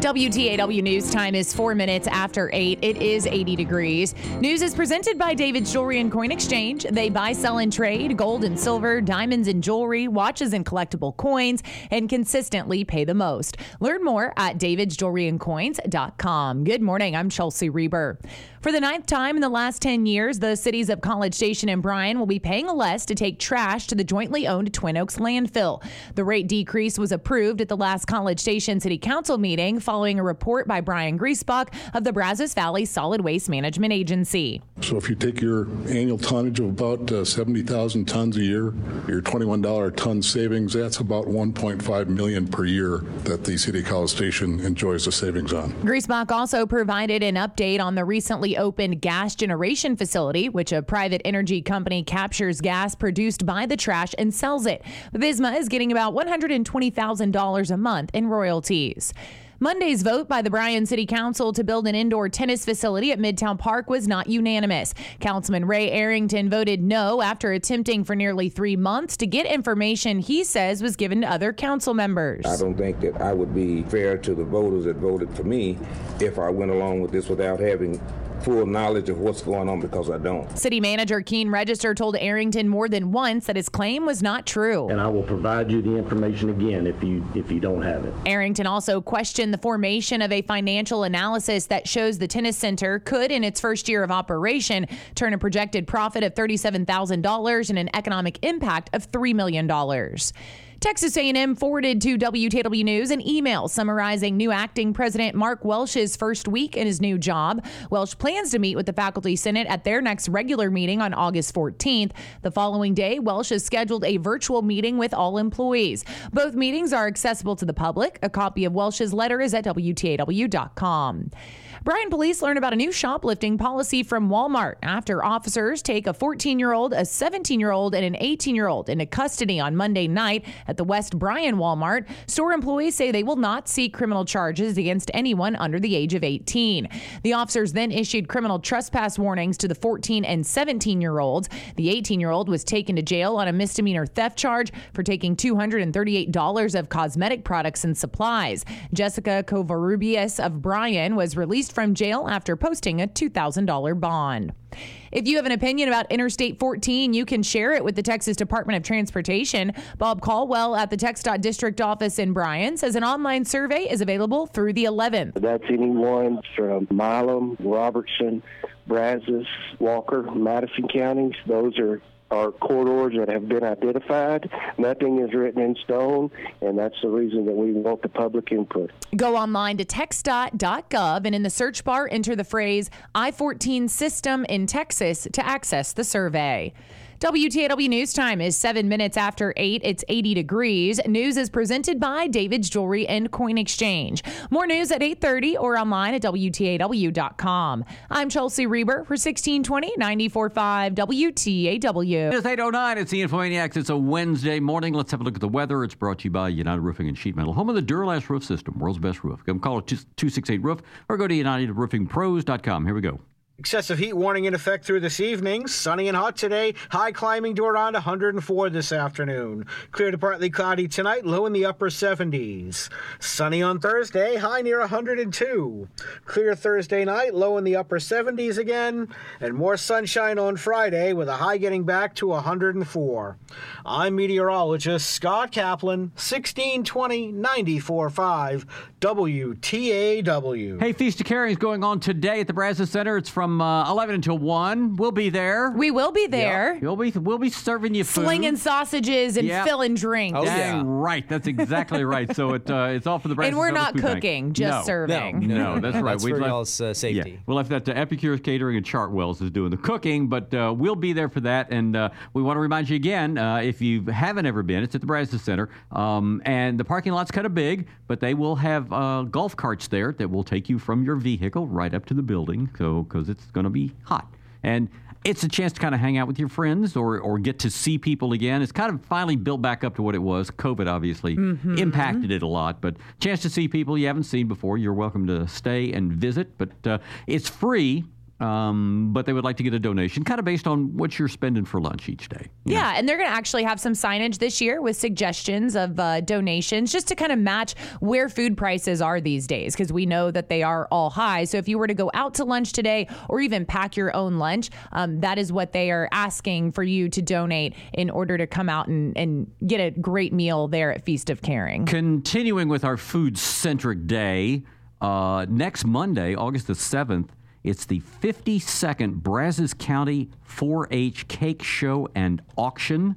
WTAW News time is four minutes after eight. It is 80 degrees. News is presented by David's Jewelry and Coin Exchange. They buy, sell, and trade gold and silver, diamonds and jewelry, watches and collectible coins, and consistently pay the most. Learn more at davidsjewelryandcoins.com. Good morning. I'm Chelsea Reber. For the ninth time in the last 10 years, the cities of College Station and Bryan will be paying less to take trash to the jointly owned Twin Oaks landfill. The rate decrease was approved at the last College Station City Council meeting following a report by Brian Griesbach of the Brazos Valley Solid Waste Management Agency. So if you take your annual tonnage of about uh, 70,000 tons a year, your $21 a ton savings, that's about 1.5 million per year that the City of College Station enjoys the savings on. Griesbach also provided an update on the recently opened gas generation facility, which a private energy company captures gas produced by the trash and sells it. Visma is getting about $120,000 a month in royalties. Monday's vote by the Bryan City Council to build an indoor tennis facility at Midtown Park was not unanimous. Councilman Ray Arrington voted no after attempting for nearly three months to get information he says was given to other council members. I don't think that I would be fair to the voters that voted for me if I went along with this without having full knowledge of what's going on because I don't. City Manager Kean Register told Arrington more than once that his claim was not true. And I will provide you the information again if you if you don't have it. Arrington also questioned the formation of a financial analysis that shows the tennis center could in its first year of operation turn a projected profit of $37,000 and an economic impact of $3 million. Texas A&M forwarded to WTW News an email summarizing new acting president Mark Welsh's first week in his new job. Welsh plans to meet with the faculty senate at their next regular meeting on August 14th. The following day, Welsh has scheduled a virtual meeting with all employees. Both meetings are accessible to the public. A copy of Welsh's letter is at WTAW.com. Bryan police learn about a new shoplifting policy from Walmart after officers take a 14 year old, a 17 year old, and an 18 year old into custody on Monday night at the West Bryan Walmart. Store employees say they will not seek criminal charges against anyone under the age of 18. The officers then issued criminal trespass warnings to the 14 and 17 year olds. The 18 year old was taken to jail on a misdemeanor theft charge for taking $238 of cosmetic products and supplies. Jessica Covarrubias of Bryan was released from jail after posting a $2,000 bond. If you have an opinion about Interstate 14, you can share it with the Texas Department of Transportation. Bob Colwell at the TxDOT District Office in Bryan says an online survey is available through the 11th. That's anyone from Milam, Robertson, Brazos, Walker, Madison counties. Those are are corridors that have been identified. Nothing is written in stone, and that's the reason that we want the public input. Go online to txdot.gov and in the search bar enter the phrase I 14 system in Texas to access the survey. WTAW News Time is seven minutes after eight. It's 80 degrees. News is presented by David's Jewelry and Coin Exchange. More news at 8:30 or online at WTAW.com. I'm Chelsea Reber for 1620 945 WTAW. It's 809. It's the Infomaniacs. It's a Wednesday morning. Let's have a look at the weather. It's brought to you by United Roofing and Sheet Metal, home of the Duro-Last Roof System, world's best roof. Come call it 268 Roof or go to UnitedRoofingPros.com. Here we go. Excessive heat warning in effect through this evening. Sunny and hot today. High climbing to around 104 this afternoon. Clear to partly cloudy tonight. Low in the upper 70s. Sunny on Thursday. High near 102. Clear Thursday night. Low in the upper 70s again. And more sunshine on Friday with a high getting back to 104. I'm meteorologist Scott Kaplan. 1620 945 WTAW. Hey, Feast of Caring is going on today at the Brazos Center. It's from uh, 11 until 1. We'll be there. We will be there. We'll be we'll be serving you food. Slinging sausages and Yep. filling drinks. Oh, Dang right. That's exactly right. So it uh, it's all for the Brazos Center. And we're not Food Bank. cooking, just No. serving. No, no, that's right. That's We'd for left- y'all's uh, safety. Yeah, we left that to Epicurus Catering and Chartwells is doing the cooking, but uh, we'll be there for that. And uh, we want to remind you again, uh, if you haven't ever been, it's at the Brazos Center, um, and the parking lot's kind of big, but they will have uh, golf carts there that will take you from your vehicle right up to the building, so because it's going to be hot and. It's a chance to kind of hang out with your friends or, or get to see people again. It's kind of finally built back up to what it was. COVID obviously impacted it a lot, but chance to see people you haven't seen before. You're welcome to stay and visit, but uh, it's free um, but they would like to get a donation, kind of based on what you're spending for lunch each day. you know? Yeah, and they're going to actually have some signage this year with suggestions of uh, donations just to kind of match where food prices are these days because we know that they are all high. So if you were to go out to lunch today or even pack your own lunch, um, that is what they are asking for you to donate in order to come out and, and get a great meal there at Feast of Caring. Continuing with our food centric day, uh, next Monday, August the 7th, it's the 52nd Brazos County 4 H Cake Show and Auction.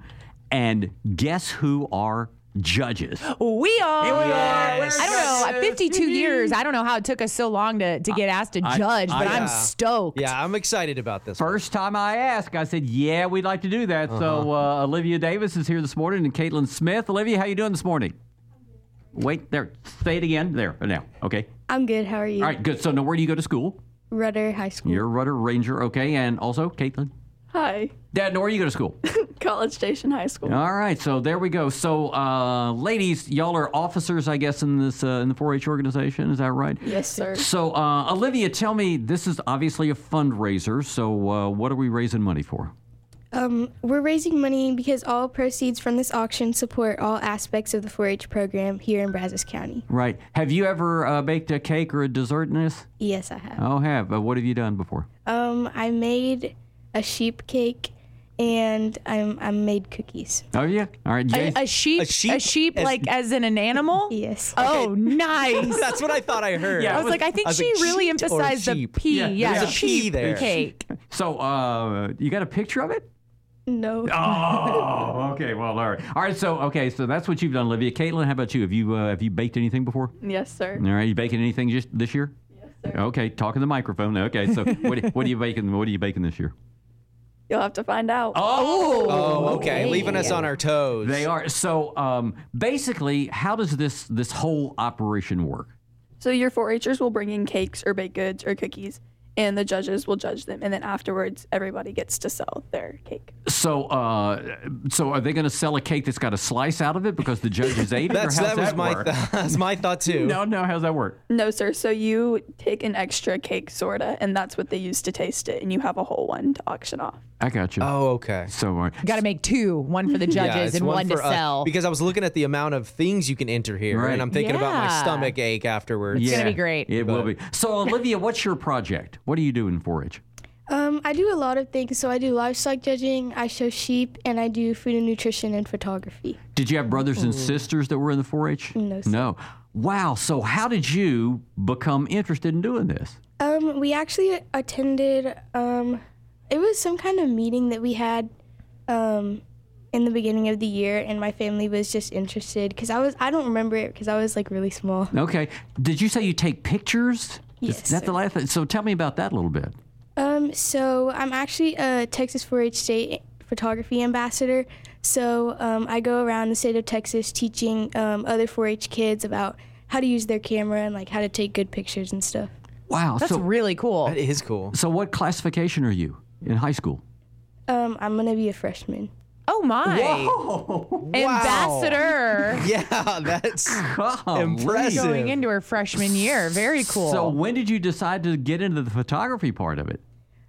And guess who are judges? We are. We Yes. I don't know. 52 years. I don't know how it took us so long to, to get asked to I- judge, but I- I'm Yeah. stoked. Yeah, I'm excited about this. one. First time I asked, I said, "Yeah, we'd like to do that." So uh, Olivia Davis is here this morning, and Caitlin Smith. Olivia, how you doing this morning? Wait, there. Say it again. There. Now. Okay. I'm good. How are you? All right. Good. So now, where do you go to school? Rudder High School. You're a Rudder Ranger. Okay, and also Caitlin. Hi, Dad, now where do you go to school? College Station High School. All right, so there we go. So, uh, ladies, y'all are officers, I guess, in this uh, in the 4-H organization. Is that right? Yes, sir. So, uh, Olivia, tell me, this is obviously a fundraiser. So, uh, what are we raising money for? Um, we're raising money because all proceeds from this auction support all aspects of the 4-H program here in Brazos County. Right. Have you ever uh, baked a cake or a dessert in this? Yes, I have. Oh, have. Uh, what have you done before? Um, I made a sheep cake and I'm I made cookies. Oh, yeah. All right, A, Jason. a sheep, A sheep as- like as in an animal. Yes. Oh, nice. That's what I thought I heard. Yeah, I was like, I think was she like, really emphasized the? P. Yeah, Yeah, there's a P sheep there. cake. so, uh, you got a picture of it? No. Oh, okay. Well, all right. All right. So, okay. So that's what you've done, Olivia. Caitlin, how about you? Have you uh, have you baked anything before? Yes, sir. All right. You baking anything just this year? Yes, sir. Okay. Talking the microphone. Okay. So, what, what are you baking? What are you baking this year? You'll have to find out. Oh, Oh, okay. Leaving us on our toes. they are. So, um, basically, how does this this whole operation work? So your 4-Hers will bring in cakes or baked goods or cookies, and the judges will judge them, and then afterwards, everybody gets to sell their cake. So, uh, so are they going to sell a cake that's got a slice out of it because the judges ate it? That's or how's that was that my th- that's my thought too. no, no. How's that work? No, sir. So you take an extra cake, sorta, and that's what they use to taste it, and you have a whole one to auction off. I got you. Oh, okay. So, all right. Got to make two, one for the judges it's and one, to for us, sell. because I was looking at the amount of things you can enter here, Right. and I'm thinking about my stomach ache afterwards. It's gonna be great. It will be. So, Olivia, what's your project? What are you doing for it? Um, I do a lot of things. So I do livestock judging, I show sheep, and I do food and nutrition and photography. Did you have brothers and sisters that were in the 4-H? No, sir. No. Wow. So, how did you become interested in doing this? Um, we actually attended. Um, it was some kind of meeting that we had, um, in the beginning of the year, and my family was just interested because I was. I don't remember it because I was like really small. Okay. Did you say you take pictures? Yes, Is that the sir. last? So, tell me about that a little bit. Um, so I'm actually a Texas 4-H state photography ambassador. So um, I go around the state of Texas teaching um, other 4-H kids about how to use their camera and like how to take good pictures and stuff. Wow. That's so, really cool. That is cool. so, what classification are you in high school? Um, I'm gonna be a freshman. Oh my. Ambassador. Yeah, that's Golly. impressive. Going into her freshman year. Very cool. So, when did you decide to get into the photography part of it?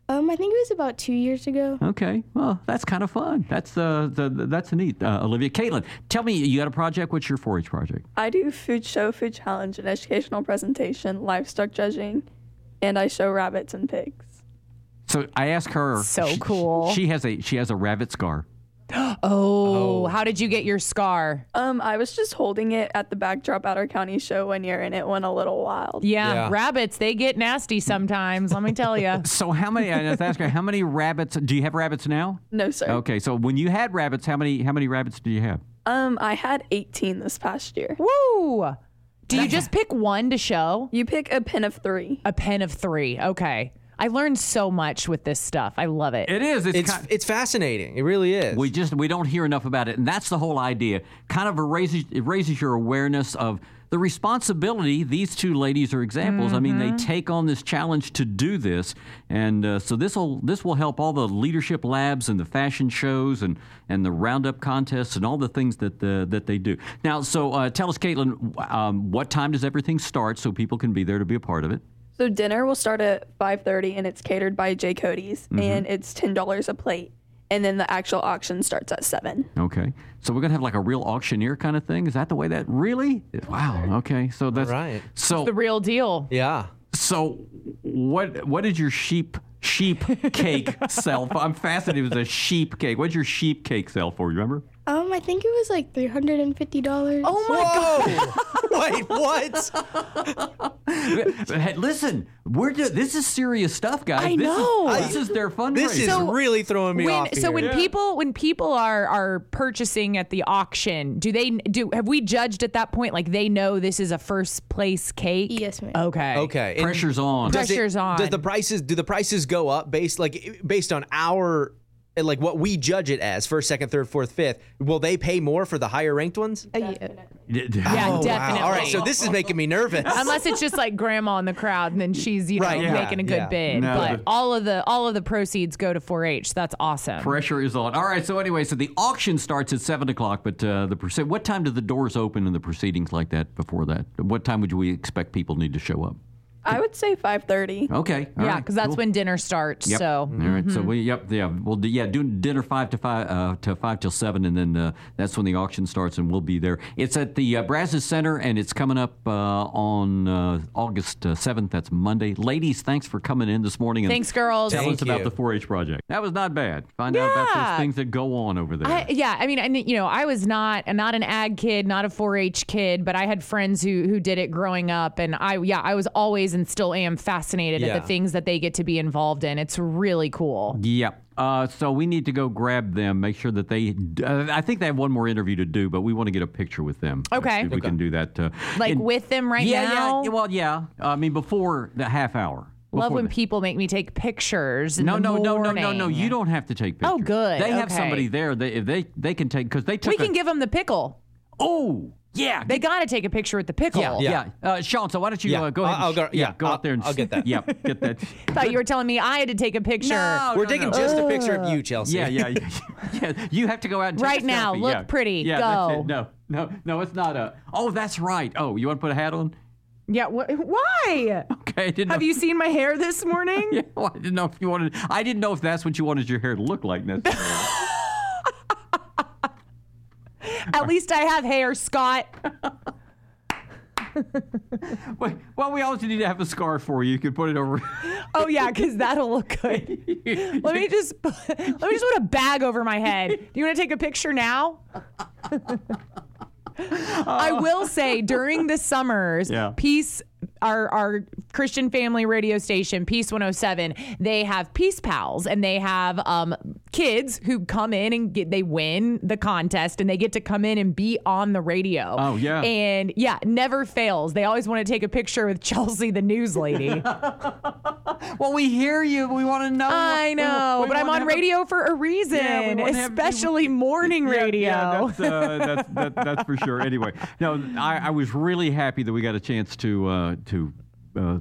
Um, I think it was about two years ago. Okay, well, that's kind of fun. That's uh, the, the that's neat. Uh, Olivia, Caitlin, tell me, you got a project? What's your 4-H project? I do food show, food challenge, and educational presentation, livestock judging, and I show rabbits and pigs. So I asked her. So she- cool. She has a she has a rabbit scar. oh, how did you get your scar? Um, I was just holding it at the backdrop at our county show one year, and it went a little wild. Yeah, Yeah. rabbits, they get nasty sometimes, let me tell you. So how many? I was asking her how many rabbits. Do you have rabbits now? No, sir. Okay, so when you had rabbits, how many how many rabbits did you have? Um, I had 18 this past year. Woo! Do you just pick one to show? You pick a pin of three. A pen of three. Okay. I learned so much with this stuff. I love it. It is. It's, It's ki- it's fascinating. It really is. we just we don't hear enough about it, and that's the whole idea. Kind of raises it raises your awareness of the responsibility. These two ladies are examples. I mean, they take on this challenge to do this, and uh, so this will this will help all the leadership labs and the fashion shows and and the roundup contests and all the things that the, that they do. Now, so uh, tell us, Caitlin, um, what time does everything start so people can be there to be a part of it? So dinner will start at 5:30 and it's catered by J Cody's Mm-hmm. and it's $10 a plate. And then the actual auction starts at 7. Okay. So we're gonna have like a real auctioneer kind of thing. Is that the way that really? Wow. Okay. So that's right. So The real deal. Yeah. so what what did your sheep sheep cake sell for? I'm fascinated with the sheep cake. What did your sheep cake sell for? You remember? Um, I think it was like three hundred and fifty dollars. Oh my god. Wait, what? Hey, listen, we're do- this is serious stuff, guys. I This is- know. this is their fundraiser. This is really throwing me when, off so here. when people when people are are purchasing at the auction, do they do have we judged at that point like they know this is a first place cake? Yes, ma'am. Okay. okay. and pressure's on. does it- Pressure's on. Does the prices do the prices go up based like based on our like what we judge it as first, second, third, fourth, fifth? Will they pay more for the higher ranked ones? Uh, yeah, Yeah, yeah, Oh, definitely. Wow. All right, so this is making me nervous. Unless it's just like grandma in the crowd, and then she's you know Right, yeah, making a good yeah. bid. No, but the- all of the all of the proceeds go to 4-H. That's awesome. Pressure is on. All right. So anyway, so the auction starts at seven o'clock, but uh, the proce- what time do the doors open and the proceedings like that before that? What time would we expect people need to show up? I would say 5:30. Okay. all yeah, right, because that's cool. when dinner starts. Yep. So all right. So we yep yeah we'll do, yeah do dinner five to five uh, to five till seven and then uh, that's when the auction starts and we'll be there. It's at the uh, Brazos Center and it's coming up uh, on uh, August seventh. that's Monday. Ladies, thanks for coming in this morning. And Thanks, girls. Tell Thank us about you. the 4-H project. That was not bad. Find out about Yeah. those things that go on over there. I, yeah, I mean, and you know, I was not not an ag kid, not a 4-H kid, but I had friends who who did it growing up, and I yeah, I was always and still am fascinated Yeah. at the things that they get to be involved in. It's really cool. Yep. Uh, so we need to go grab them, make sure that they. Uh, I think they have one more interview to do, but we want to get a picture with them. Okay. If we can do that. Uh, Like and- with them right yeah, now. Yeah. Well, yeah. I mean, before the half hour. Love when the- people make me take pictures. In No, the no, no, no, no, no. You don't have to take pictures. Oh, good. They have Okay. somebody there. They, if they they can take because they took. We a- can give them the pickle. Oh, yeah. They got to take a picture with the pickle. yeah, yeah. Uh, Sean, so why don't you Yeah. uh, go ahead? I'll- and I'll go- sh- yeah, go I'll- out there and I'll get that. Yeah, get that. Thought you were telling me I had to take a picture. No, We're no, taking no. just a picture of you, Chelsea. Yeah, yeah, yeah, yeah. You have to go out and take Right a now, selfie. look yeah. pretty. Yeah, that's Go. it. No, no, no. It's not a. Oh, that's right. Oh, you want to put a hat on? Yeah. Wh- why? Okay, I didn't. Have know. you seen my hair this morning? Yeah, well, I didn't know if you wanted. I didn't know if that's what you wanted your hair to look like necessarily. At least I have hair, Scott. Wait, well, we always need to have a scarf for you. You could put it over. Oh yeah, because that'll look good. Let me just let me just put a bag over my head. Do you want to take a picture now? I will say during the summers, Yeah. Peace, our our Christian family radio station, Peace 107, they have Peace Pals and they have um, kids who come in and get they win the contest and they get to come in and be on the radio. Oh, yeah. And yeah, never fails. They always want to take a picture with Chelsea, the news lady. well, we hear you. We want to know. I know, we but I'm on have a- radio for a reason, Yeah, we wanna have- especially morning Yeah, radio. Yeah, that's, uh, that's, that, that's for sure. Anyway, no, I, I was really happy that we got a chance to uh, to uh,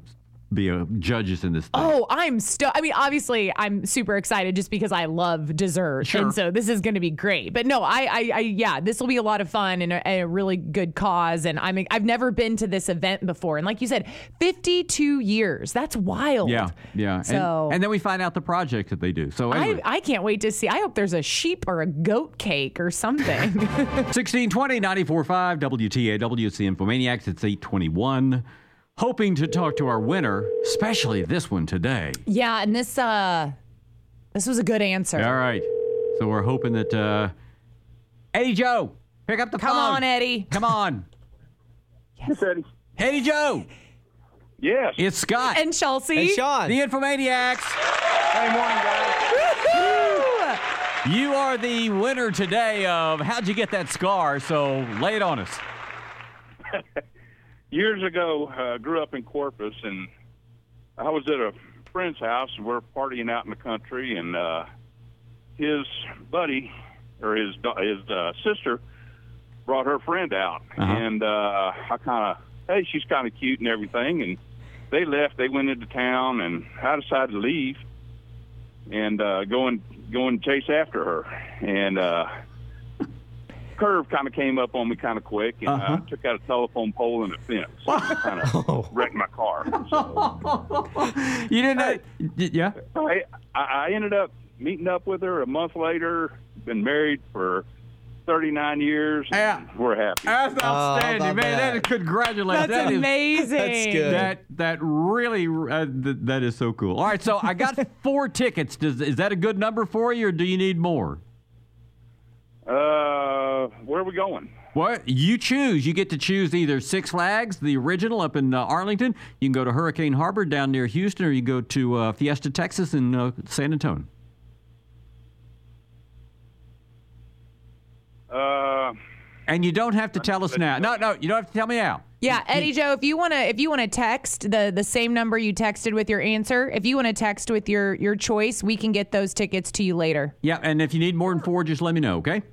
be uh, judges in this. Thing. Oh, I'm sto- I mean, obviously, I'm super excited just because I love dessert, Sure. and so this is going to be great. But no, I, I, I yeah, this will be a lot of fun and a, a really good cause. And I'm, I've never been to this event before, and like you said, 52 years. That's wild. Yeah, yeah. And- So- and, then we find out the project that they do. So anyway. I, I can't wait to see. I hope there's a sheep or a goat cake or something. 1620 945 WTAW. It's the Infomaniacs. It's 821. Hoping to talk to our winner, especially this one today. yeah, and this, uh, this was a good answer. All right. So we're hoping that uh, Eddie Joe, pick up the phone! Come phone. on, Eddie. Come on. Yes, Eddie. Eddie Joe. Yes. It's Scott. And Chelsea. And Sean. the Infomaniacs. Hey, morning, guys. Woo! You are the winner today of How'd You Get That Scar? So lay it on us. years ago, uh, grew up in Corpus, and I was at a friend's house, and we're partying out in the country, and uh, his buddy or his his uh, sister brought her friend out, Uh-huh. and uh, I kind of, hey, she's kind of cute and everything, and they left. They went into town, and I decided to leave and uh, go and go and chase after her, and. Uh, curve kind of came up on me kind of quick, and Uh-huh. I took out a telephone pole and a fence. kind of wrecked my car. So You didn't know? Yeah. I, I I ended up meeting up with her a month later. Been married for 39 years. Yeah. We're happy. That's outstanding, not man. That bad. is congratulations. That's That is- amazing. That's good. That that really uh, th- that is so cool. All right, so I got four tickets. Does is that a good number for you, or do you need more? Where are we going? What you choose? You get to choose either Six Flags, the original up in uh, Arlington. You can go to Hurricane Harbor down near Houston, or you go to uh, Fiesta, Texas, in uh, San Antonio. Uh, And you don't have to tell us now. No, no, you don't have to tell me now. Yeah, Eddie Joe, if you want to if you want to text the the same number you texted with your answer, if you want to text with your your choice, we can get those tickets to you later. Yeah, and if you need more than four, just let me know. Okay.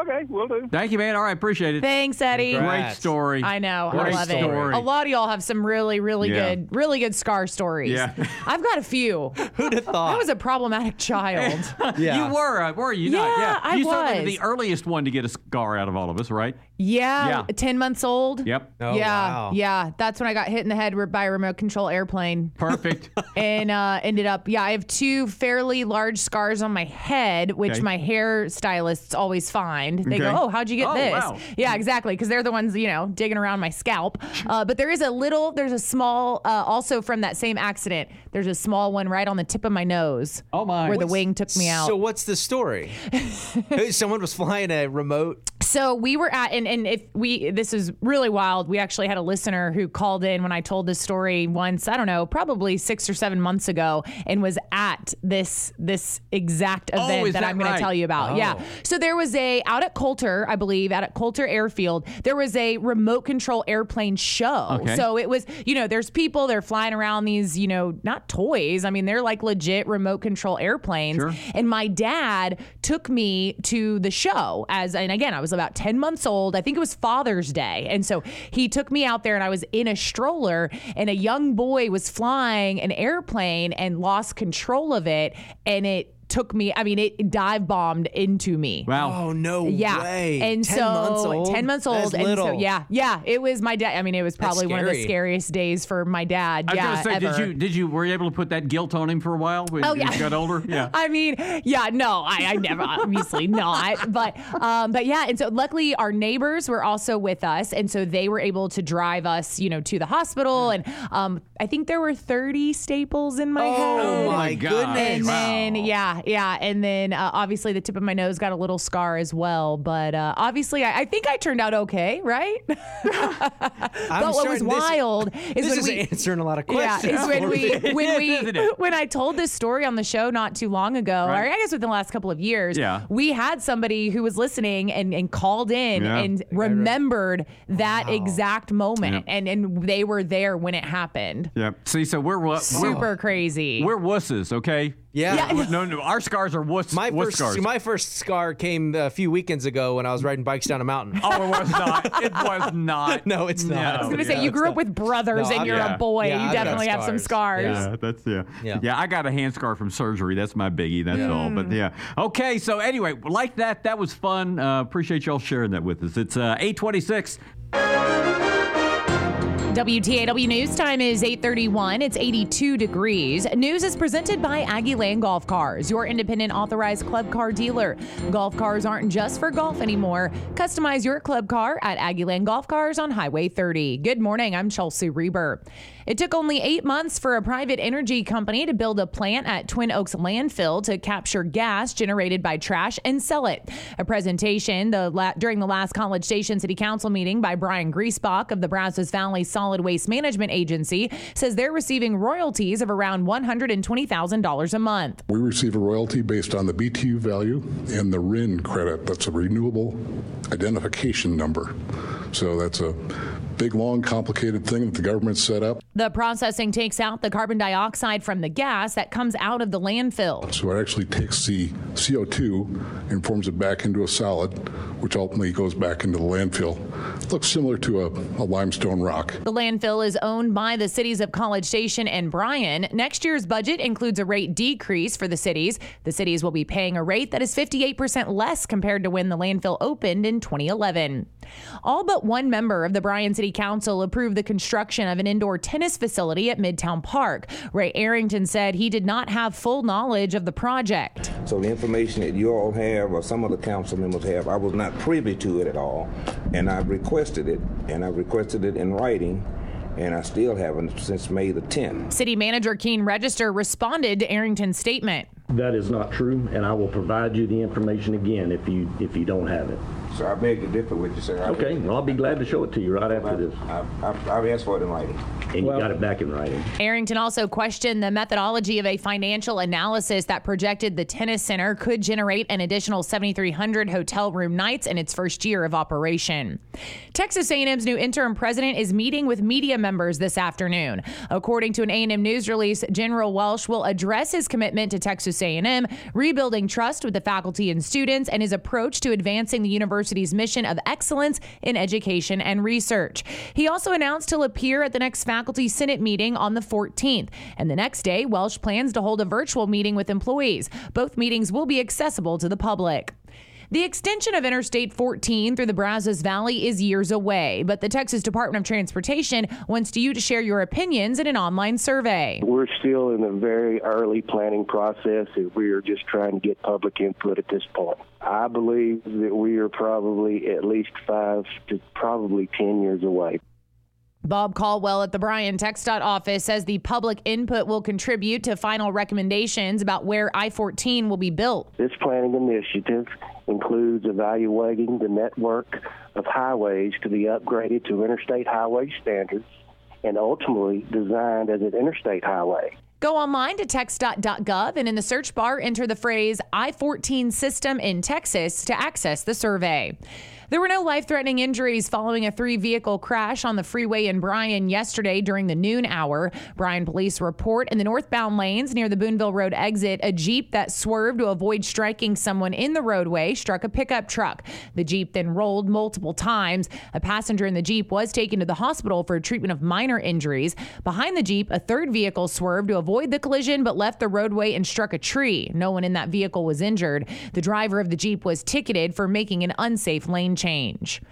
Okay, we'll do. Thank you, man. All right, appreciate it. Thanks, Eddie. Congrats. Great story. I know. Great I love story. it. A lot of y'all have some really, really Yeah. good, really good scar stories. Yeah. I've got a few. Who'd have thought? I was a problematic child. Yeah. You were, uh, were you not? Yeah, Yeah, I you certainly were was. the earliest one to get a scar out of all of us, right? Yeah, Yeah. 10 months old. Yep. Oh, yeah, wow. yeah. That's when I got hit in the head by a remote control airplane. Perfect. and uh, ended up, yeah, I have two fairly large scars on my head, which Okay. my hair stylists always find. They go, Okay. "Oh, how'd you get Oh, this?" wow. Yeah, exactly, because they're the ones, you know, digging around my scalp. Uh, but there is a little, there's a small, uh, also from that same accident. There's a small one right on the tip of my nose. Oh, my. Where the What's- wing took me out. So what's the story? Someone was flying a remote. So we were at, and, and if we, this is really wild. We actually had a listener who called in when I told this story once, I don't know, probably six or seven months ago, and was at this this exact Oh, event is that, that I'm going right? to tell you about. Yeah. Oh. So there was a out at Coulter, I believe, out at Coulter Airfield, there was a remote control airplane show. Okay. So it was, you know, there's people, they're flying around these, you know, not toys. I mean, they're like legit remote control airplanes. Sure. And my dad took me to the show as, and again, I was about 10 months old. I think it was Father's Day. And so he took me out there and I was in a stroller and a young boy was flying an airplane and lost control of it. And it took me, I mean, it dive bombed into me. Wow. Oh no Yeah. way! And 10 so months old. 10 months That's old. And little. so, yeah, yeah, it was my dad. I mean, it was probably one of the scary. scariest days for my dad. I was yeah. gonna say, ever. did you did you were you able to put that guilt on him for a while when Oh, he yeah. got older? Yeah. I mean, yeah, no, I, I never, obviously not, but, um, but yeah, and so luckily our neighbors were also with us, and so they were able to drive us, you know, to the hospital, and um, I think there were thirty staples in my head. Oh my goodness! And Wow. then, yeah, yeah. And then uh, obviously the tip of my nose got a little scar as well. But uh, obviously, I, I think I turned out okay, right? but what was starting- this- wild is This when is we. answering a lot of Yeah, questions. is when for we when we when I told this story on the show not too long ago, Right. or I guess within the last couple of years, Yeah. we had somebody who was listening and, and called in Yeah. and remembered that exact moment, Yeah. and and they were there when it happened. Yep. See, so we're what Super crazy. we're wusses, okay? Yeah. Yeah. No, no, our scars are wuss, My wuss first, scars. my first scar came a few weekends ago when I was riding bikes down a mountain. oh, it was not. It was not. No, it's not. No. I I was gonna say you grew up with brothers No, and I've you're got- a boy. yeah, you I've definitely have some scars. scars. Yeah, that's yeah. Yeah. yeah. I got a hand scar from surgery. That's my biggie. That's all. But yeah. Okay. So anyway, like that. That was fun. Uh, appreciate y'all sharing that with us. It's uh, eight twenty six. WTAW News time is 8:31. It's 82 degrees. News is presented by Aggie Land Golf Cars, your independent authorized club car dealer. Golf cars aren't just for golf anymore. Customize your club car at Aggie Land Golf Cars on Highway 30. Good morning. I'm Chelsea Reber. It took only eight months for a private energy company to build a plant at Twin Oaks landfill to capture gas generated by trash and sell it. A presentation the la- during the last College Station City Council meeting by Brian Griesbach of the Brazos Valley Solid Waste Management Agency says they're receiving royalties of around $120,000 a month. We receive a royalty based on the BTU value and the RIN credit. That's a renewable identification number. So that's a big, long, complicated thing that the government set up. The processing takes out the carbon dioxide from the gas that comes out of the landfill. So it actually takes the CO2 and forms it back into a solid, which ultimately goes back into the landfill. It looks similar to a, a limestone rock. The landfill is owned by the cities of College Station and Bryan. Next year's budget includes a rate decrease for the cities. The cities will be paying a rate that is 58% less compared to when the landfill opened in 2011. All but one member of the Bryan City Council approved the construction of an indoor tennis facility at Midtown Park. Ray Arrington said he did not have full knowledge of the project. So the information that you all have, or some of the council members have, I was not privy to it at all, and I requested it, and I requested it in writing and I still haven't since May the 10th. City Manager Kean Register responded to Arrington's statement. That is not true, and I will provide you the information again if you if you don't have it. So I beg to differ with you, sir. I okay, well, I'll be glad to show it to you right after this. I've, I've asked for it in writing. And well, you got it back in writing. Arrington also questioned the methodology of a financial analysis that projected the tennis center could generate an additional 7,300 hotel room nights in its first year of operation. Texas A&M's new interim president is meeting with media members this afternoon. According to an A&M news release, General Welsh will address his commitment to Texas A&M, rebuilding trust with the faculty and students, and his approach to advancing the university's mission of excellence in education and research. He also announced he'll appear at the next Faculty Senate meeting on the 14th. And the next day, Welsh plans to hold a virtual meeting with employees. Both meetings will be accessible to the public. The extension of Interstate 14 through the Brazos Valley is years away, but the Texas Department of Transportation wants you to share your opinions in an online survey. We're still in a very early planning process, and we are just trying to get public input at this point. I believe that we are probably at least five to probably 10 years away. Bob Colwell at the Bryan TxDOT office says the public input will contribute to final recommendations about where I 14 will be built. This planning initiative includes evaluating the network of highways to be upgraded to interstate highway standards and ultimately designed as an interstate highway. Go online to txdot.gov and in the search bar enter the phrase I 14 system in Texas to access the survey. There were no life threatening injuries following a three vehicle crash on the freeway in Bryan yesterday during the noon hour. Bryan police report in the northbound lanes near the Boonville Road exit, a Jeep that swerved to avoid striking someone in the roadway struck a pickup truck. The Jeep then rolled multiple times. A passenger in the Jeep was taken to the hospital for treatment of minor injuries. Behind the Jeep, a third vehicle swerved to avoid the collision but left the roadway and struck a tree. No one in that vehicle was injured. The driver of the Jeep was ticketed for making an unsafe lane change.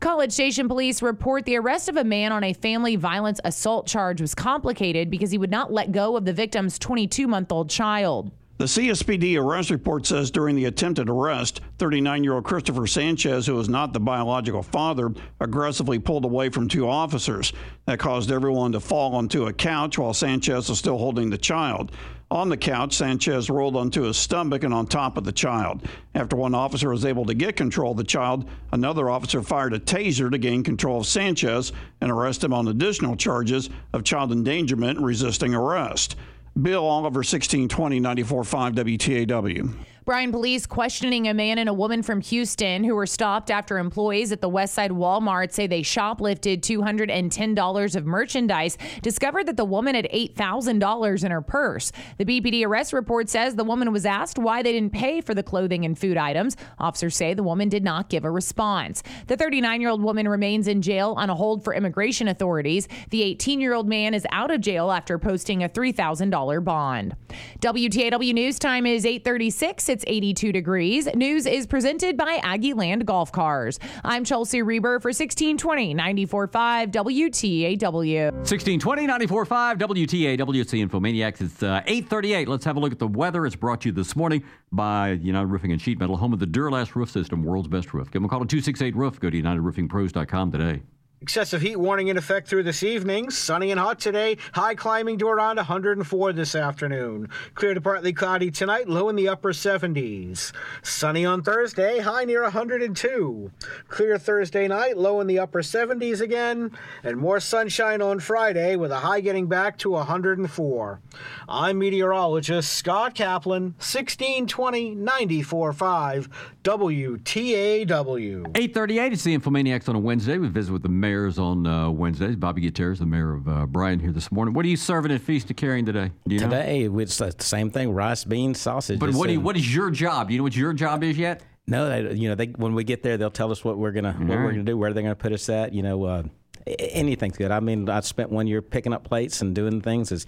College Station police report the arrest of a man on a family violence assault charge was complicated because he would not let go of the victim's 22 month old child. The CSPD arrest report says during the attempted arrest, 39 year old Christopher Sanchez, who is not the biological father, aggressively pulled away from two officers. That caused everyone to fall onto a couch while Sanchez was still holding the child. On the couch, Sanchez rolled onto his stomach and on top of the child. After one officer was able to get control of the child, another officer fired a taser to gain control of Sanchez and arrest him on additional charges of child endangerment and resisting arrest. Bill Oliver, 1620 94.5 WTAW. Bryan police questioning a man and a woman from Houston who were stopped after employees at the Westside Walmart say they shoplifted $210 of merchandise, discovered that the woman had $8,000 in her purse. The BPD arrest report says the woman was asked why they didn't pay for the clothing and food items. Officers say the woman did not give a response. The 39 year old woman remains in jail on a hold for immigration authorities. The 18 year old man is out of jail after posting a $3,000 bond. WTAW News Time is 836. It's 82 degrees. News is presented by Aggie Land Golf Cars. I'm Chelsea Reber for 1620 94.5 WTAW. 1620 94.5 WTAW. It's the Infomaniacs. It's uh, 838. Let's have a look at the weather. It's brought to you this morning by United Roofing and Sheet Metal, home of the Duro-Last Roof System, world's best roof. Give them a call at 268 Roof. Go to UnitedRoofingPros.com today. Excessive heat warning in effect through this evening. Sunny and hot today. High climbing to around 104 this afternoon. Clear to partly cloudy tonight. Low in the upper 70s. Sunny on Thursday. High near 102. Clear Thursday night. Low in the upper 70s again. And more sunshine on Friday with a high getting back to 104. I'm meteorologist Scott Kaplan. 1620 94.5 WTAW. 838. It's the Infomaniacs on a Wednesday. We visit with the mayors on uh, Wednesdays. Bobby Gutierrez, the mayor of uh, Bryan, here this morning. What are you serving at Feast of Caring today? You know? Today, it's the same thing: rice, beans, sausage. But what, do you, what is your job? Do you know what your job is yet? No, they, you know, they, when we get there, they'll tell us what we're gonna what right. we're gonna do, where they're gonna put us at. You know, uh, anything's good. I mean, I spent one year picking up plates and doing things. Is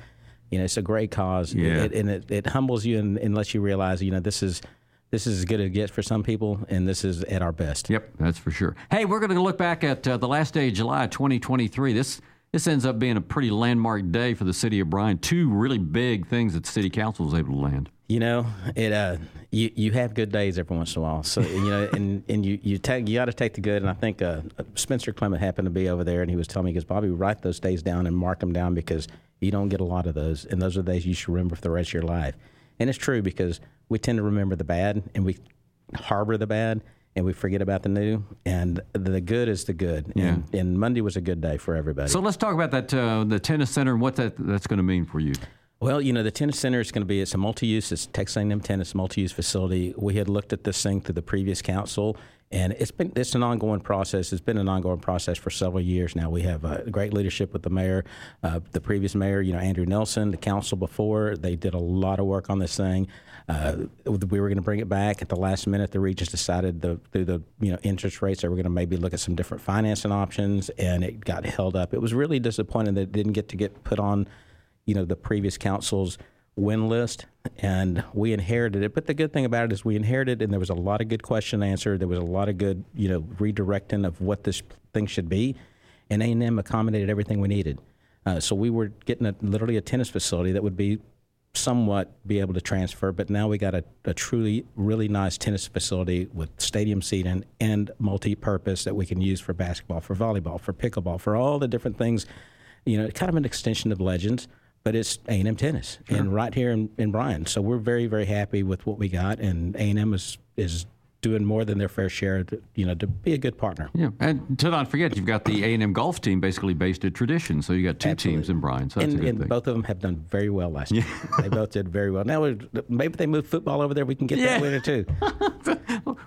you know, it's a great cause, Yeah. it, and it, it humbles you, and, unless you realize, you know, this is this is as good as it gets for some people, and this is at our best. Yep, that's for sure. Hey, we're going to look back at uh, the last day of July 2023. This this ends up being a pretty landmark day for the city of Bryan. Two really big things that the city council was able to land. You know, it. Uh, you you have good days every once in a while. So you know, and, and you you take you got to take the good. And I think uh, Spencer Clement happened to be over there, and he was telling me, because Bobby, write those days down and mark them down because you don't get a lot of those, and those are the days you should remember for the rest of your life. And it's true because we tend to remember the bad, and we harbor the bad, and we forget about the new. And the good is the good. And, and Monday was a good day for everybody. So let's talk about that uh, the tennis center and what that that's going to mean for you. Well, you know, the tennis center is going to be, it's a multi-use, it's Texas A&M tennis multi-use facility. We had looked at this thing through the previous council, and it's been, it's an ongoing process. It's been an ongoing process for several years now. We have uh, great leadership with the mayor, uh, the previous mayor, you know, Andrew Nelson, the council before, they did a lot of work on this thing. Uh, we were going to bring it back at the last minute. The regents decided the, through the you know interest rates they were going to maybe look at some different financing options, and it got held up. It was really disappointing that it didn't get to get put on you know the previous council's win list and we inherited it. But the good thing about it is we inherited and there was a lot of good question answered there was a lot of good you know redirecting of what this thing should be. And a&m accommodated everything we needed. Uh, so we were getting a, literally a tennis facility that would be somewhat be able to transfer but now we got a, a truly really nice tennis facility with stadium seating and multi-purpose that we can use for basketball for volleyball for pickleball for all the different things. You know kind of an extension of legends but it's A&M tennis and right here in, in Bryan. So we're very, very happy with what we got, and A&M is is doing more than their fair share, to, you know, to be a good partner. Yeah, and to not forget, you've got the A and M golf team basically based at Tradition, so you got two teams in Bryan. So that's and, a good and thing. both of them have done very well last year. they both did very well. Now, maybe they move football over there, we can get Yeah. that winner too.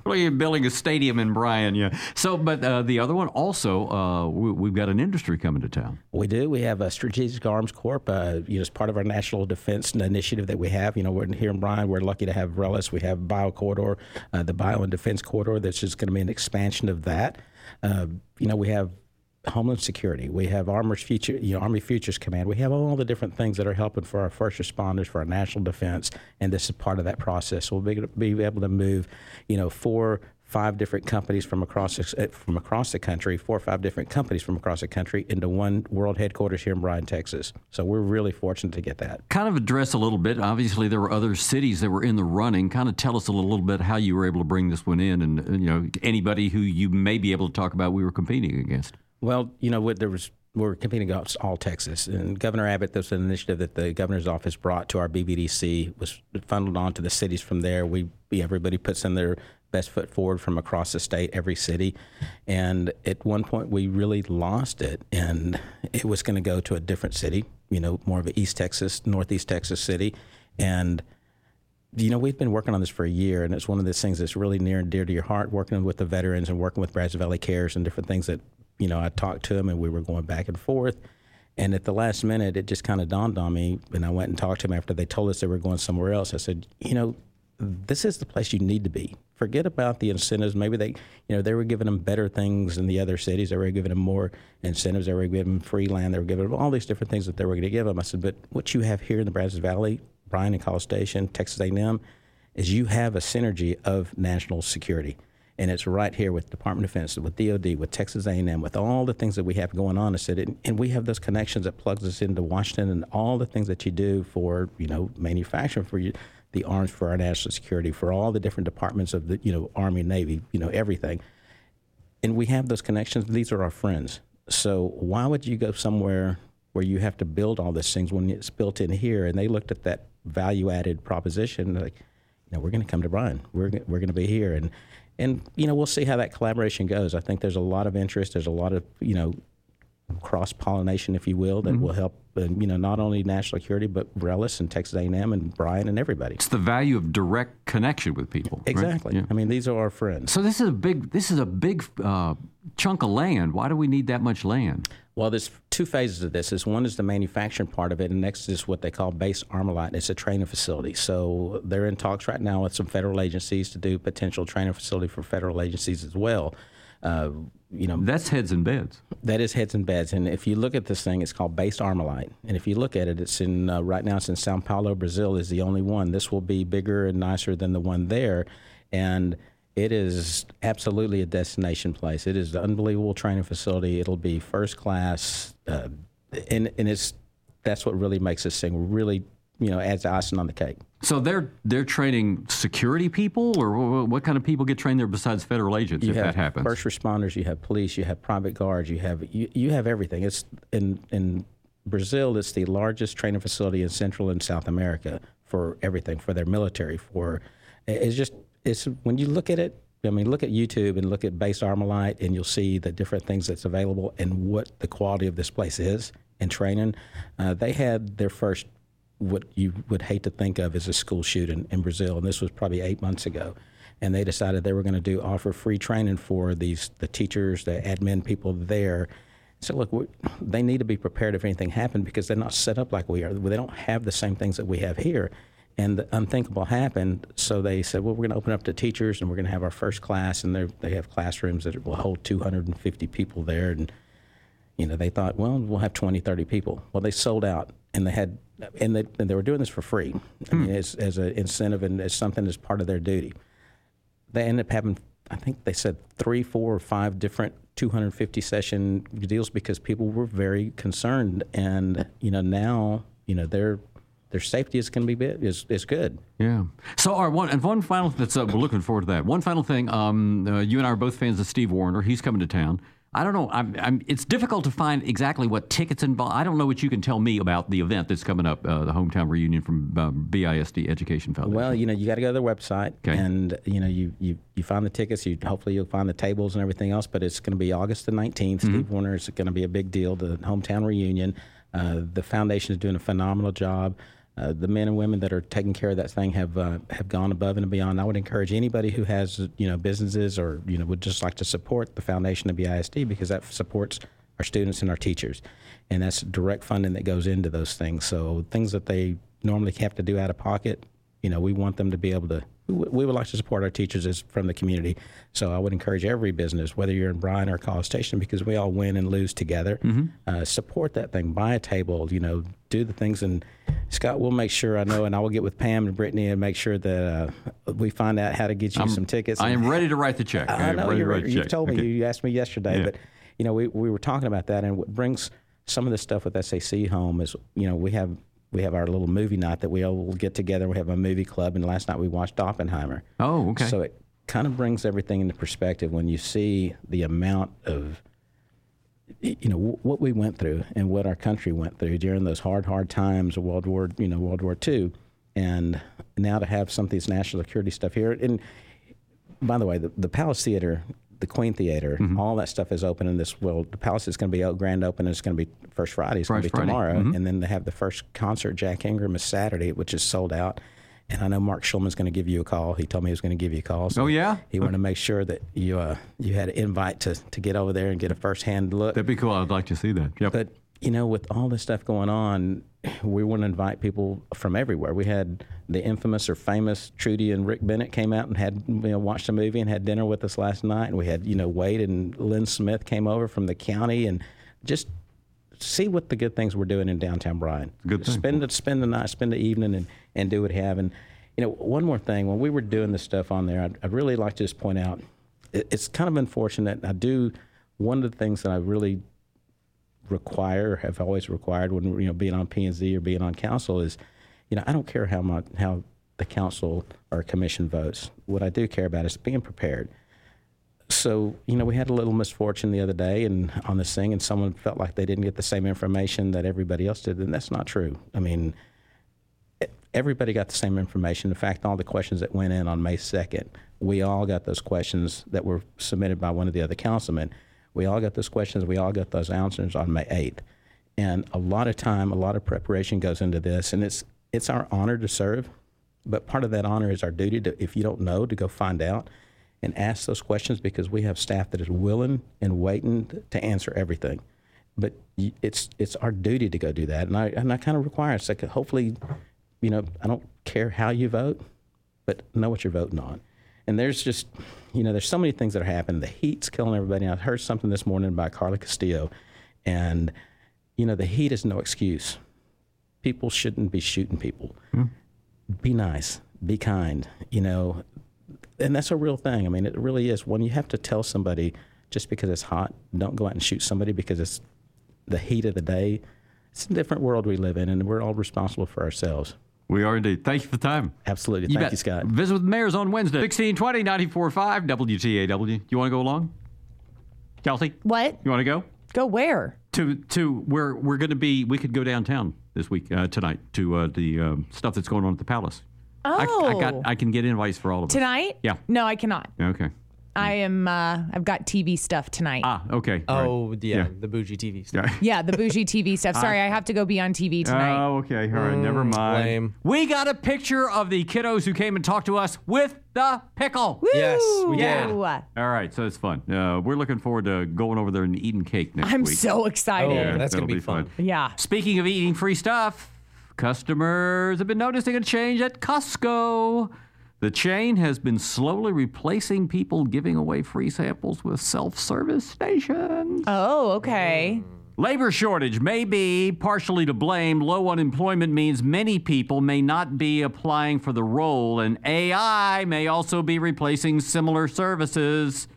Well, you're building a stadium in Bryan, yeah. So, but uh, the other one also, uh, we, we've got an industry coming to town. We do. We have a Strategic Armory Corps. Uh, you know, as part of our national defense initiative that we have. You know, we're here in Bryan. We're lucky to have Rellis. We have Bio Corridor, uh, the Bio Defense Corridor. That's just going to be an expansion of that. Uh, you know, we have Homeland Security. We have Armor's Future, you know, Army Futures Command. We have all the different things that are helping for our first responders, for our national defense, and this is part of that process. We'll be, be able to move, you know, four, five different companies from across the, uh, from across the country, four or five different companies from across the country into one world headquarters here in Bryan, Texas. So we're really fortunate to get that. Kind of address a little bit. Obviously, there were other cities that were in the running. Kind of tell us a little, bit how you were able to bring this one in, and you know anybody who you may be able to talk about we were competing against. Well, you know, what there was we're competing against all Texas, and Governor Abbott. This was an initiative that the governor's office brought to our BBDC. Was funneled on to the cities from there. We everybody puts in their best foot forward from across the state, every city, and at one point we really lost it, and it was going to go to a different city. You know, more of an East Texas, Northeast Texas city, and you know, we've been working on this for a year, and it's one of those things that's really near and dear to your heart, working with the veterans and working with Brazos Valley Cares and different things that, you know, I talked to them and we were going back and forth. And at the last minute, it just kind of dawned on me, and I went and talked to them after they told us they were going somewhere else. I said, you know, this is the place you need to be. Forget about the incentives. Maybe they, you know, they were giving them better things in the other cities. They were giving them more incentives. They were giving them free land. They were giving them all these different things that they were going to give them. I said, but what you have here in the Brazos Valley, Bryan and College Station, Texas A&M, is you have a synergy of national security, and it's right here with Department of Defense, with DoD, with Texas A&M, with all the things that we have going on. I said, and, and we have those connections that plugs us into Washington and all the things that you do for you know manufacturing for you, the arms for our national security, for all the different departments of the you know Army, Navy, you know everything, and we have those connections. These are our friends. So why would you go somewhere where you have to build all these things when it's built in here? And they looked at that value added proposition like you know, we're going to come to Bryan. We're we're going to be here, and and you know, we'll see how that collaboration goes. I think there's a lot of interest. There's a lot of you know cross pollination, if you will, that will help. Uh, you know, not only national security, but Rellis and Texas A&M and Bryan and everybody. It's the value of direct connection with people. right? Exactly. Yeah. I mean, these are our friends. So this is a big this is a big uh, chunk of land. Why do we need that much land? Well, there's two phases of this. Is one is the manufacturing part of it, and next is what they call base Armalite. It's a training facility. So they're in talks right now with some federal agencies to do potential training facility for federal agencies as well. Uh, you know, that's heads and beds. That is heads and beds. And if you look at this thing, it's called base Armalite. And if you look at it, it's in uh, right now. It's in Sao Paulo, Brazil. Is the only one. This will be bigger and nicer than the one there, and it is absolutely a destination place. It is an unbelievable training facility. It'll be first class, uh, and and it's that's what really makes this thing really you know adds icing on the cake. So they're they're training security people, or wh- wh- what kind of people get trained there besides federal agents? You if that happens, first responders, you have police, you have private guards, you have you, you have everything. It's in in Brazil. It's the largest training facility in Central and South America for everything for their military. For it's just it's when you look at it. I mean, look at YouTube and look at Base Armalite, and you'll see the different things that's available and what the quality of this place is in training. Uh, they had their first what you would hate to think of as a school shooting in Brazil, and this was probably eight months ago. And they decided they were going to do offer free training for these the teachers, the admin people there. So look, they need to be prepared if anything happened because they're not set up like we are. They don't have the same things that we have here. And the unthinkable happened, so they said, "Well, we're going to open up to teachers, and we're going to have our first class, and they have classrooms that will hold 250 people there." And you know, they thought, well, we'll have 20, 30 people. Well, they sold out, and they had, and they, and they were doing this for free, I mean, as, as an incentive and as something as part of their duty. They ended up having, I think they said three, four, or five different 250 session deals because people were very concerned, and you know, now, you know, their their safety is going to be bit, is is good. Yeah. So, our one and one final that's uh, we're looking forward to that. One final thing. Um, uh, you and I are both fans of Steve Wariner. He's coming to town. I don't know. I'm, I'm, it's difficult to find exactly what tickets involved. I don't know what you can tell me about the event that's coming up, uh, the hometown reunion from um, BISD Education Foundation. Well, you know, you got to go to their website, and you know, you, you you find the tickets. You hopefully you'll find the tables and everything else. But it's going to be August the 19th. Steve Wariner is going to be a big deal. The hometown reunion. Uh, the foundation is doing a phenomenal job. Uh, the men and women that are taking care of that thing have uh, have gone above and beyond. I would encourage anybody who has you know businesses or you know would just like to support the foundation of BISD because that supports our students and our teachers, and that's direct funding that goes into those things. So things that they normally have to do out of pocket, you know, we want them to be able to. We would like to support our teachers as from the community. So I would encourage every business, whether you're in Bryan or College Station, because we all win and lose together. Uh, support that thing. Buy a table. You know, do the things. And Scott will make sure I know, and I will get with Pam and Brittany and make sure that uh, we find out how to get you I'm- some tickets. I am ready to write the check. I I know to you're, write you told me Okay. you asked me yesterday, Yeah. but you know we, we were talking about that, and what brings some of the stuff with SAC home is you know we have we have our little movie night that we all get together. We have a movie club, and last night we watched Oppenheimer. Oh, okay. So it kind of brings everything into perspective when you see the amount of you know wh- what we went through and what our country went through during those hard, hard times of World War, you know, World War II, and now to have some of these national security stuff here. And by the way, the, the Palace Theater, the Queen Theater, Mm-hmm. all that stuff is open in this. Well, the Palace is going to be out grand open. It's going to be first Friday. It's going to be Friday. tomorrow, Mhm. and then they have the first concert. Jack Ingram is Saturday, which is sold out. And I know Mark Schulman's going to give you a call. He told me he was going to give you a call. So Oh, yeah? He wanted to make sure that you uh, you had an invite to to get over there and get a first hand look. That'd be cool. I'd like to see that. Yep. But you know, with all this stuff going on, we want to invite people from everywhere. We had the infamous or famous Trudy and Rick Bennett came out and had you know watched a movie and had dinner with us last night. And we had you know Wade and Lynn Smith came over from the county and just see what the good things we're doing in downtown Bryan. Good thing. Spend the spend the night, spend the evening, and and do what have. And you know, one more thing, when we were doing this stuff on there, I'd, I'd really like to just point out, it, it's kind of unfortunate. I do one of the things that I really require, have always required when you know being on P and Z or being on council is, you know, I don't care how much how the council or commission votes. What I do care about is being prepared. So you know, we had a little misfortune the other day, and on this thing, and someone felt like they didn't get the same information that everybody else did, and that's not true. I mean, everybody got the same information. In fact, all the questions that went in on May 2nd, we all got those questions that were submitted by one of the other councilmen. We all got those questions. We all got those answers on May 8th. And a lot of time, a lot of preparation goes into this, and it's it's our honor to serve. But part of that honor is our duty to, if you don't know, to go find out and ask those questions because we have staff that is willing and waiting to answer everything. But it's it's our duty to go do that, and I and I kind of require us. Like hopefully, you know, I don't care how you vote, but know what you're voting on. And there's just, you know, there's so many things that are happening. The heat's killing everybody. I heard something this morning by Carla Castillo, and you know, the heat is no excuse. People shouldn't be shooting people. Be nice, be kind, you know, and that's a real thing. I mean, it really is. When you have to tell somebody just because it's hot, don't go out and shoot somebody because it's the heat of the day. It's a different world we live in, and we're all responsible for ourselves. We are indeed. Thank you for the time. Absolutely. You Thank bet. you, Scott. Visit with the mayors on Wednesday. 1620 945 WTAW. You want to go along? Kelsey? What? You want to go? Go where? To to where we're going to be. We could go downtown this week, uh, tonight, to uh, the um, stuff that's going on at the Palace. I, I got. Oh. I can get invites for all of us. Tonight? Yeah. No, I cannot. Okay. I am. Uh, I've got TV stuff tonight. Ah, okay. All Oh, right. yeah, the bougie TV stuff. yeah, the bougie TV stuff. Sorry, I have to go be on TV tonight. Oh, okay. All right. Never Mm, mind. lame. We got a picture of the kiddos who came and talked to us with the pickle. Yes, we yeah. did. All right, so it's fun. Uh, we're looking forward to going over there and eating cake next week. I'm week. so excited. Oh, that's gonna that'll be fun. Yeah. Speaking of eating free stuff, customers have been noticing a change at Costco. The chain has been slowly replacing people giving away free samples with self service stations. Oh, okay. Labor shortage may be partially to blame. Low unemployment means many people may not be applying for the role, and AI may also be replacing similar services.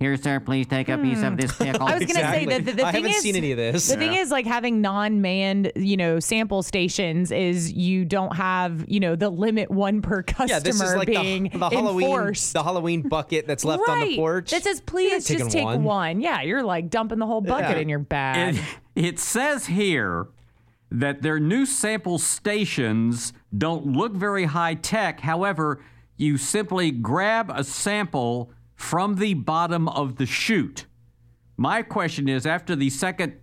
Here, sir, please take a piece of this pickle. Hmm. I was going to say that the, the I thing haven't is, seen any of this. The thing is, like having non-manned, you know, sample stations is you don't have, you know, the limit one per customer Yeah, this is like being the, the Halloween enforced. the Halloween bucket that's left on the porch. That says, please taking just take one. one. Yeah, you're like dumping the whole bucket Yeah. in your bag. It, it says here that their new sample stations don't look very high tech. However, you simply grab a sample from the bottom of the chute. My question is after the second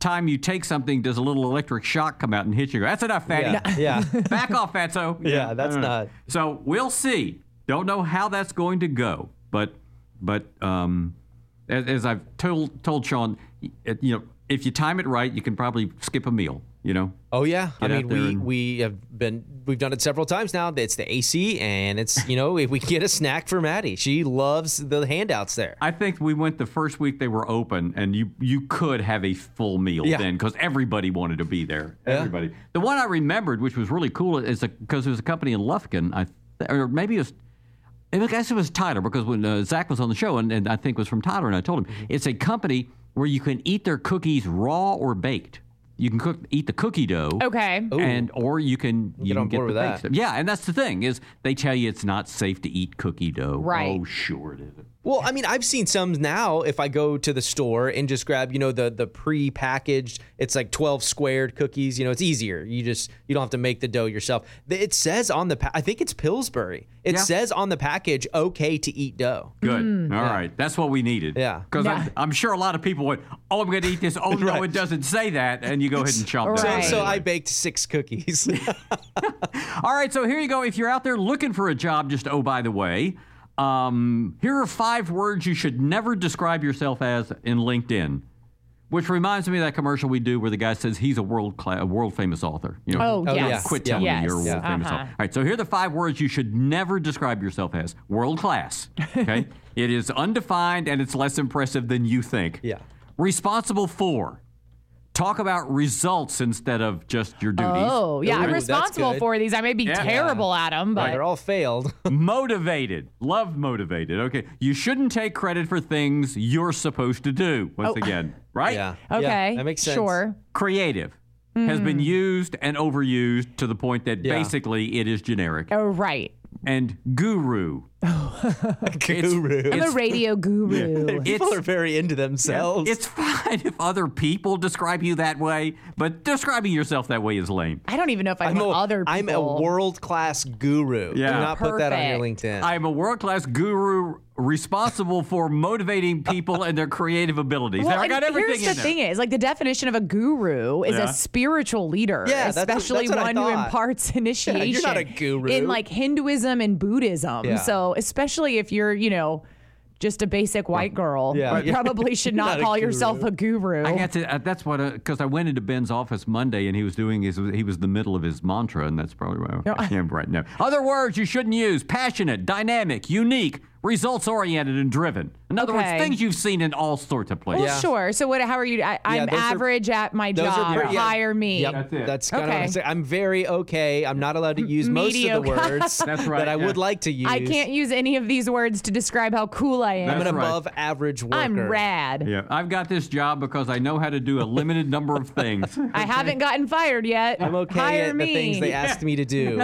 time you take something, does a little electric shock come out and hit you? That's enough, fatty. Yeah, yeah. Back off, fatso. Yeah, that's don't So we'll see. Don't know how that's going to go, but but um, as, as I've told told Sean, you know, if you time it right, you can probably skip a meal. You know. Oh yeah, I mean we and- we have been we've done it several times now. It's the AC and it's you know if we get a snack for Maddie, she loves the handouts there. I think we went the first week they were open, and you you could have a full meal Yeah. then because everybody wanted to be there. Yeah. Everybody. The one I remembered, which was really cool, is because there was a company in Lufkin, I or maybe it was. I guess it was Tyler because when uh, Zach was on the show, and, and I think it was from Tyler, and I told him Mm-hmm. it's a company where you can eat their cookies raw or baked. You can cook, eat the cookie dough. okay. And or you can you Get can on get board the with baked that. stuff. Yeah, and that's the thing is they tell you it's not safe to eat cookie dough. Right. Oh, sure it isn't. Well, I mean, I've seen some now. If I go to the store and just grab, you know, the the pre-packaged, it's like twelve squared cookies. You know, it's easier. You just you don't have to make the dough yourself. It says on the, pa- I think it's Pillsbury. It Yeah. says on the package, okay to eat dough. Good. Mm. All right. That's what we needed. Yeah. Because Yeah. I'm, I'm sure a lot of people went, oh, I'm going to eat this. Oh, no, it doesn't say that. And you go ahead and chomp So, down. Right. so I baked six cookies. All right. So here you go. If you're out there looking for a job, just oh, by the way, um, here are five words you should never describe yourself as in LinkedIn. Which reminds me of that commercial we do where the guy says he's a world class, a world famous author. You know, Oh, Oh, yes. Quit telling Yes. me you're a world Yeah. famous Uh-huh. author. All right, so here are the five words you should never describe yourself as world class. Okay? it is undefined and it's less impressive than you think. Yeah. Responsible for. Talk about results instead of just your duties. Oh, yeah. I'm responsible for these. I may be Yeah. terrible at them, but They're all failed. motivated. Love motivated. Okay. You shouldn't take credit for things you're supposed to do. Once Oh. again, right? yeah. okay. Yeah, that makes sense. Sure. Creative has been hmm. used and overused to the point that Yeah. basically it is generic. Oh, right. and guru Oh. Guru. I'm a radio guru. People are very into themselves. It's fine if other people describe you that way, but describing yourself that way is lame. I don't even know if I I'm want a, other people. I'm a world class guru. Yeah. Do not put that on your LinkedIn. I'm a world class guru responsible for motivating people and their creative abilities. Well, there, I and got everything here's in the there. thing is, like the definition of a guru is Yeah. a spiritual leader, Yeah, that's- especially that's what one who imparts initiation. you're not a guru. in like Hinduism and Buddhism. Yeah. So especially if you're, you know, just a basic white girl, Yeah. you probably should not, Not call guru. yourself a guru. I got to. Uh, that's what. Because I went into Ben's office Monday, and he was doing his. He was the middle of his mantra, and that's probably why. No, I- yeah, right. now. Other words you shouldn't use: passionate, dynamic, unique, results oriented, and driven. In other Okay. words, things you've seen in all sorts of places. well, sure. So what? How are you? I, I'm those are- average at my job. are pretty, yeah. Hire me. Yep, That's it. That's kind of Okay. what I'm. I'm very okay. I'm not allowed to use most of the words That's right, that I yeah. would like to use. I can't use any of these words to describe how cool I am. I'm an right. above average worker. I'm rad. Yeah, I've got this job because I know how to do a limited number of things. I haven't gotten fired yet. I'm okay Hire at me. the things they asked me to do.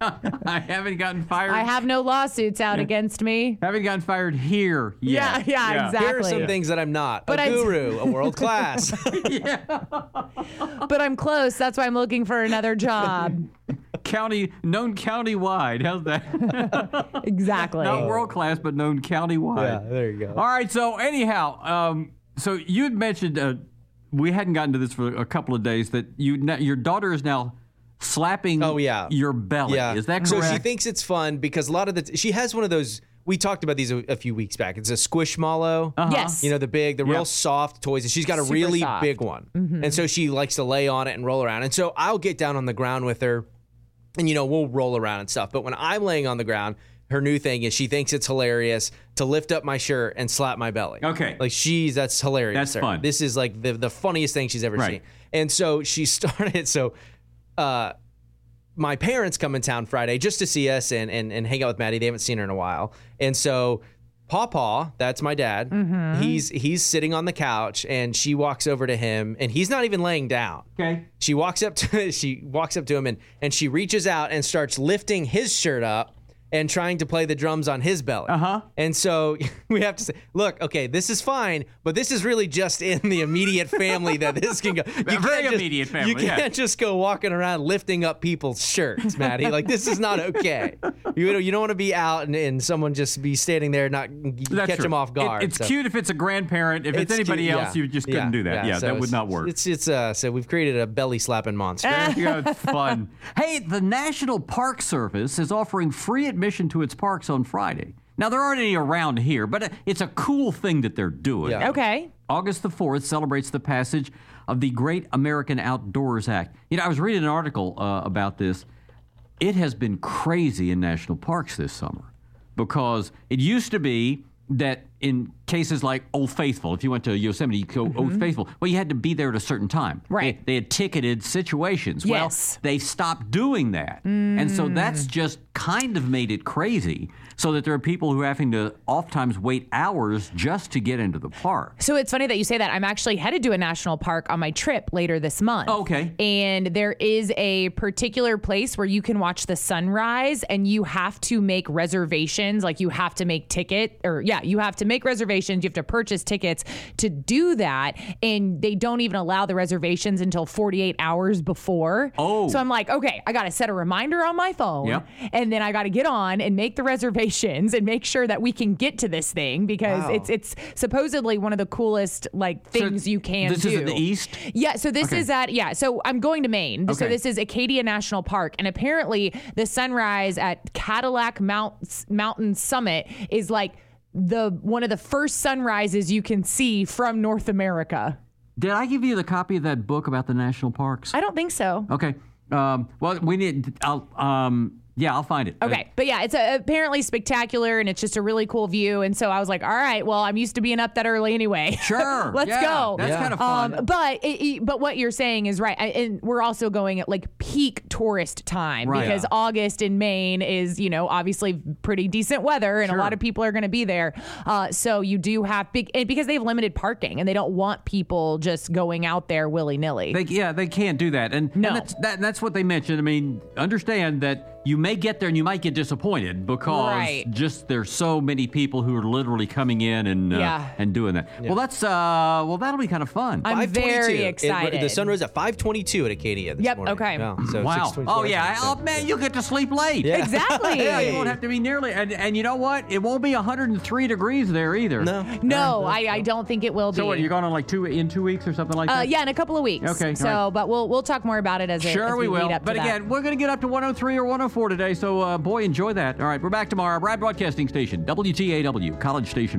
I haven't gotten fired. I have no lawsuits out against me. haven't gotten fired here Yeah, yet. yeah, exactly. Here are some things that I'm not. But a guru, a world class. But I'm close. That's why I'm looking for another job. County known county-wide. How's that? exactly. Not world class, but known county-wide. yeah, there you go. All right. So anyhow, um, so you had mentioned uh, we hadn't gotten to this for a couple of days that you your daughter is now slapping. Oh, yeah. your belly. Yeah. Is that correct So she thinks it's fun because a lot of the she has one of those. We talked about these a, a few weeks back. It's a squishmallow. Uh-huh. Yes. You know the big, the real soft toys, and she's got a Super really soft. big one, Mm-hmm. and so she likes to lay on it and roll around. And so I'll get down on the ground with her, and you know we'll roll around and stuff. But when I'm laying on the ground, her new thing is she thinks it's hilarious to lift up my shirt and slap my belly. Okay. like she's that's hilarious. That's to her. fun. This is like the the funniest thing she's ever Right. seen. And so she started. So. uh my parents come in town Friday just to see us and, and, and hang out with Maddie. They haven't seen her in a while. And so Pawpaw, that's my dad, Mm-hmm. he's he's sitting on the couch and she walks over to him and he's not even laying down. okay. She walks up to she walks up to him and, and she reaches out and starts lifting his shirt up and trying to play the drums on his belly. Uh-huh. And so we have to say, look, okay, this is fine, but this is really just in the immediate family that this can go. You Very can't just- immediate family, You can't just go walking around lifting up people's shirts, Maddie. like this is not okay. You know, you don't want to be out and, and someone just be standing there, not That's catch true. them off It- guard. it's so. cute if it's a grandparent. If it's, It's anybody cute, else, yeah. you just couldn't Yeah, do that. Yeah, so that would not work. It's it's uh so we've created a belly slapping monster. yeah, it's fun. Hey, the National Park Service is offering free admission to its parks on Friday. Now, there aren't any around here, but it's a cool thing that they're doing. Yeah. Okay. August the 4th celebrates the passage of the Great American Outdoors Act. You know, I was reading an article uh, about this. It has been crazy in national parks this summer because it used to be that in cases like Old Faithful, if you went to Yosemite, you go Old Faithful, well, you had to be there at a certain time. Mm-hmm. Right. They, they had ticketed situations. Yes. Well, they stopped doing that. And so that's Mm. just kind of made it crazy so that there are people who are having to oftentimes wait hours just to get into the park. So it's funny that you say that. I'm actually headed to a national park on my trip later this month. Oh, okay. And there is a particular place where you can watch the sunrise and you have to make reservations. Like you have to make ticket or yeah, you have to make reservations. You have to purchase tickets to do that. And they don't even allow the reservations until 48 hours before. Oh. So I'm like, okay, I got to set a reminder on my phone. Yep. And then I got to get on and make the reservations and make sure that we can get to this thing because Wow. it's it's supposedly one of the coolest like things you can this do. This is in the east? Yeah, so this Okay. is at yeah, so I'm going to Maine. So this is Acadia National Park and apparently the sunrise at Cadillac Mount Mountain Summit is like the one of the first sunrises you can see from North America. Did I give you the copy of that book about the national parks? I don't think so. Okay. Um, well, we need. I'll. Um, yeah, I'll find it. Okay, but yeah, it's a, apparently spectacular and it's just a really cool view. And so I was like, all right, well, I'm used to being up that early anyway. Sure, let's yeah, go. that's Yeah. kinda fun. Um, but it, it- but what you're saying is right, I, and we're also going at like peak tourist time Right. because Yeah. August in Maine is you know obviously pretty decent weather and Sure. a lot of people are going to be there. Uh, so you do have big and because they have limited parking and they don't want people just going out there willy nilly. They, yeah, they can't do that, and, No. and that's that, that's what they mentioned. I mean, understand that you may get there and you might get disappointed because Right. just there's so many people who are literally coming in and uh, Yeah. and doing that. Well, that's uh, well that'll be kind of fun. I'm 5:22. very It- excited. the sun rose at 5:22 at Acadia this Yep, morning. okay. Yeah, so wow. Oh yeah. so- Oh man, you'll get to sleep late. Yeah. Exactly. Yeah, you won't have to be nearly. And, and you know what? It won't be 103 degrees there either. No. No, I, I don't think it will be. So what? You're going on like two in two weeks or something like uh, that? yeah, in a couple of weeks. Okay, So, all right. but we'll we'll talk more about it as, it, Sure, as we, will. lead up to But that. again, we're going to get up to 103 or 104 today. So, uh, boy, enjoy that. All right, we're back tomorrow. Bryan Broadcasting Station, WTAW, College Station.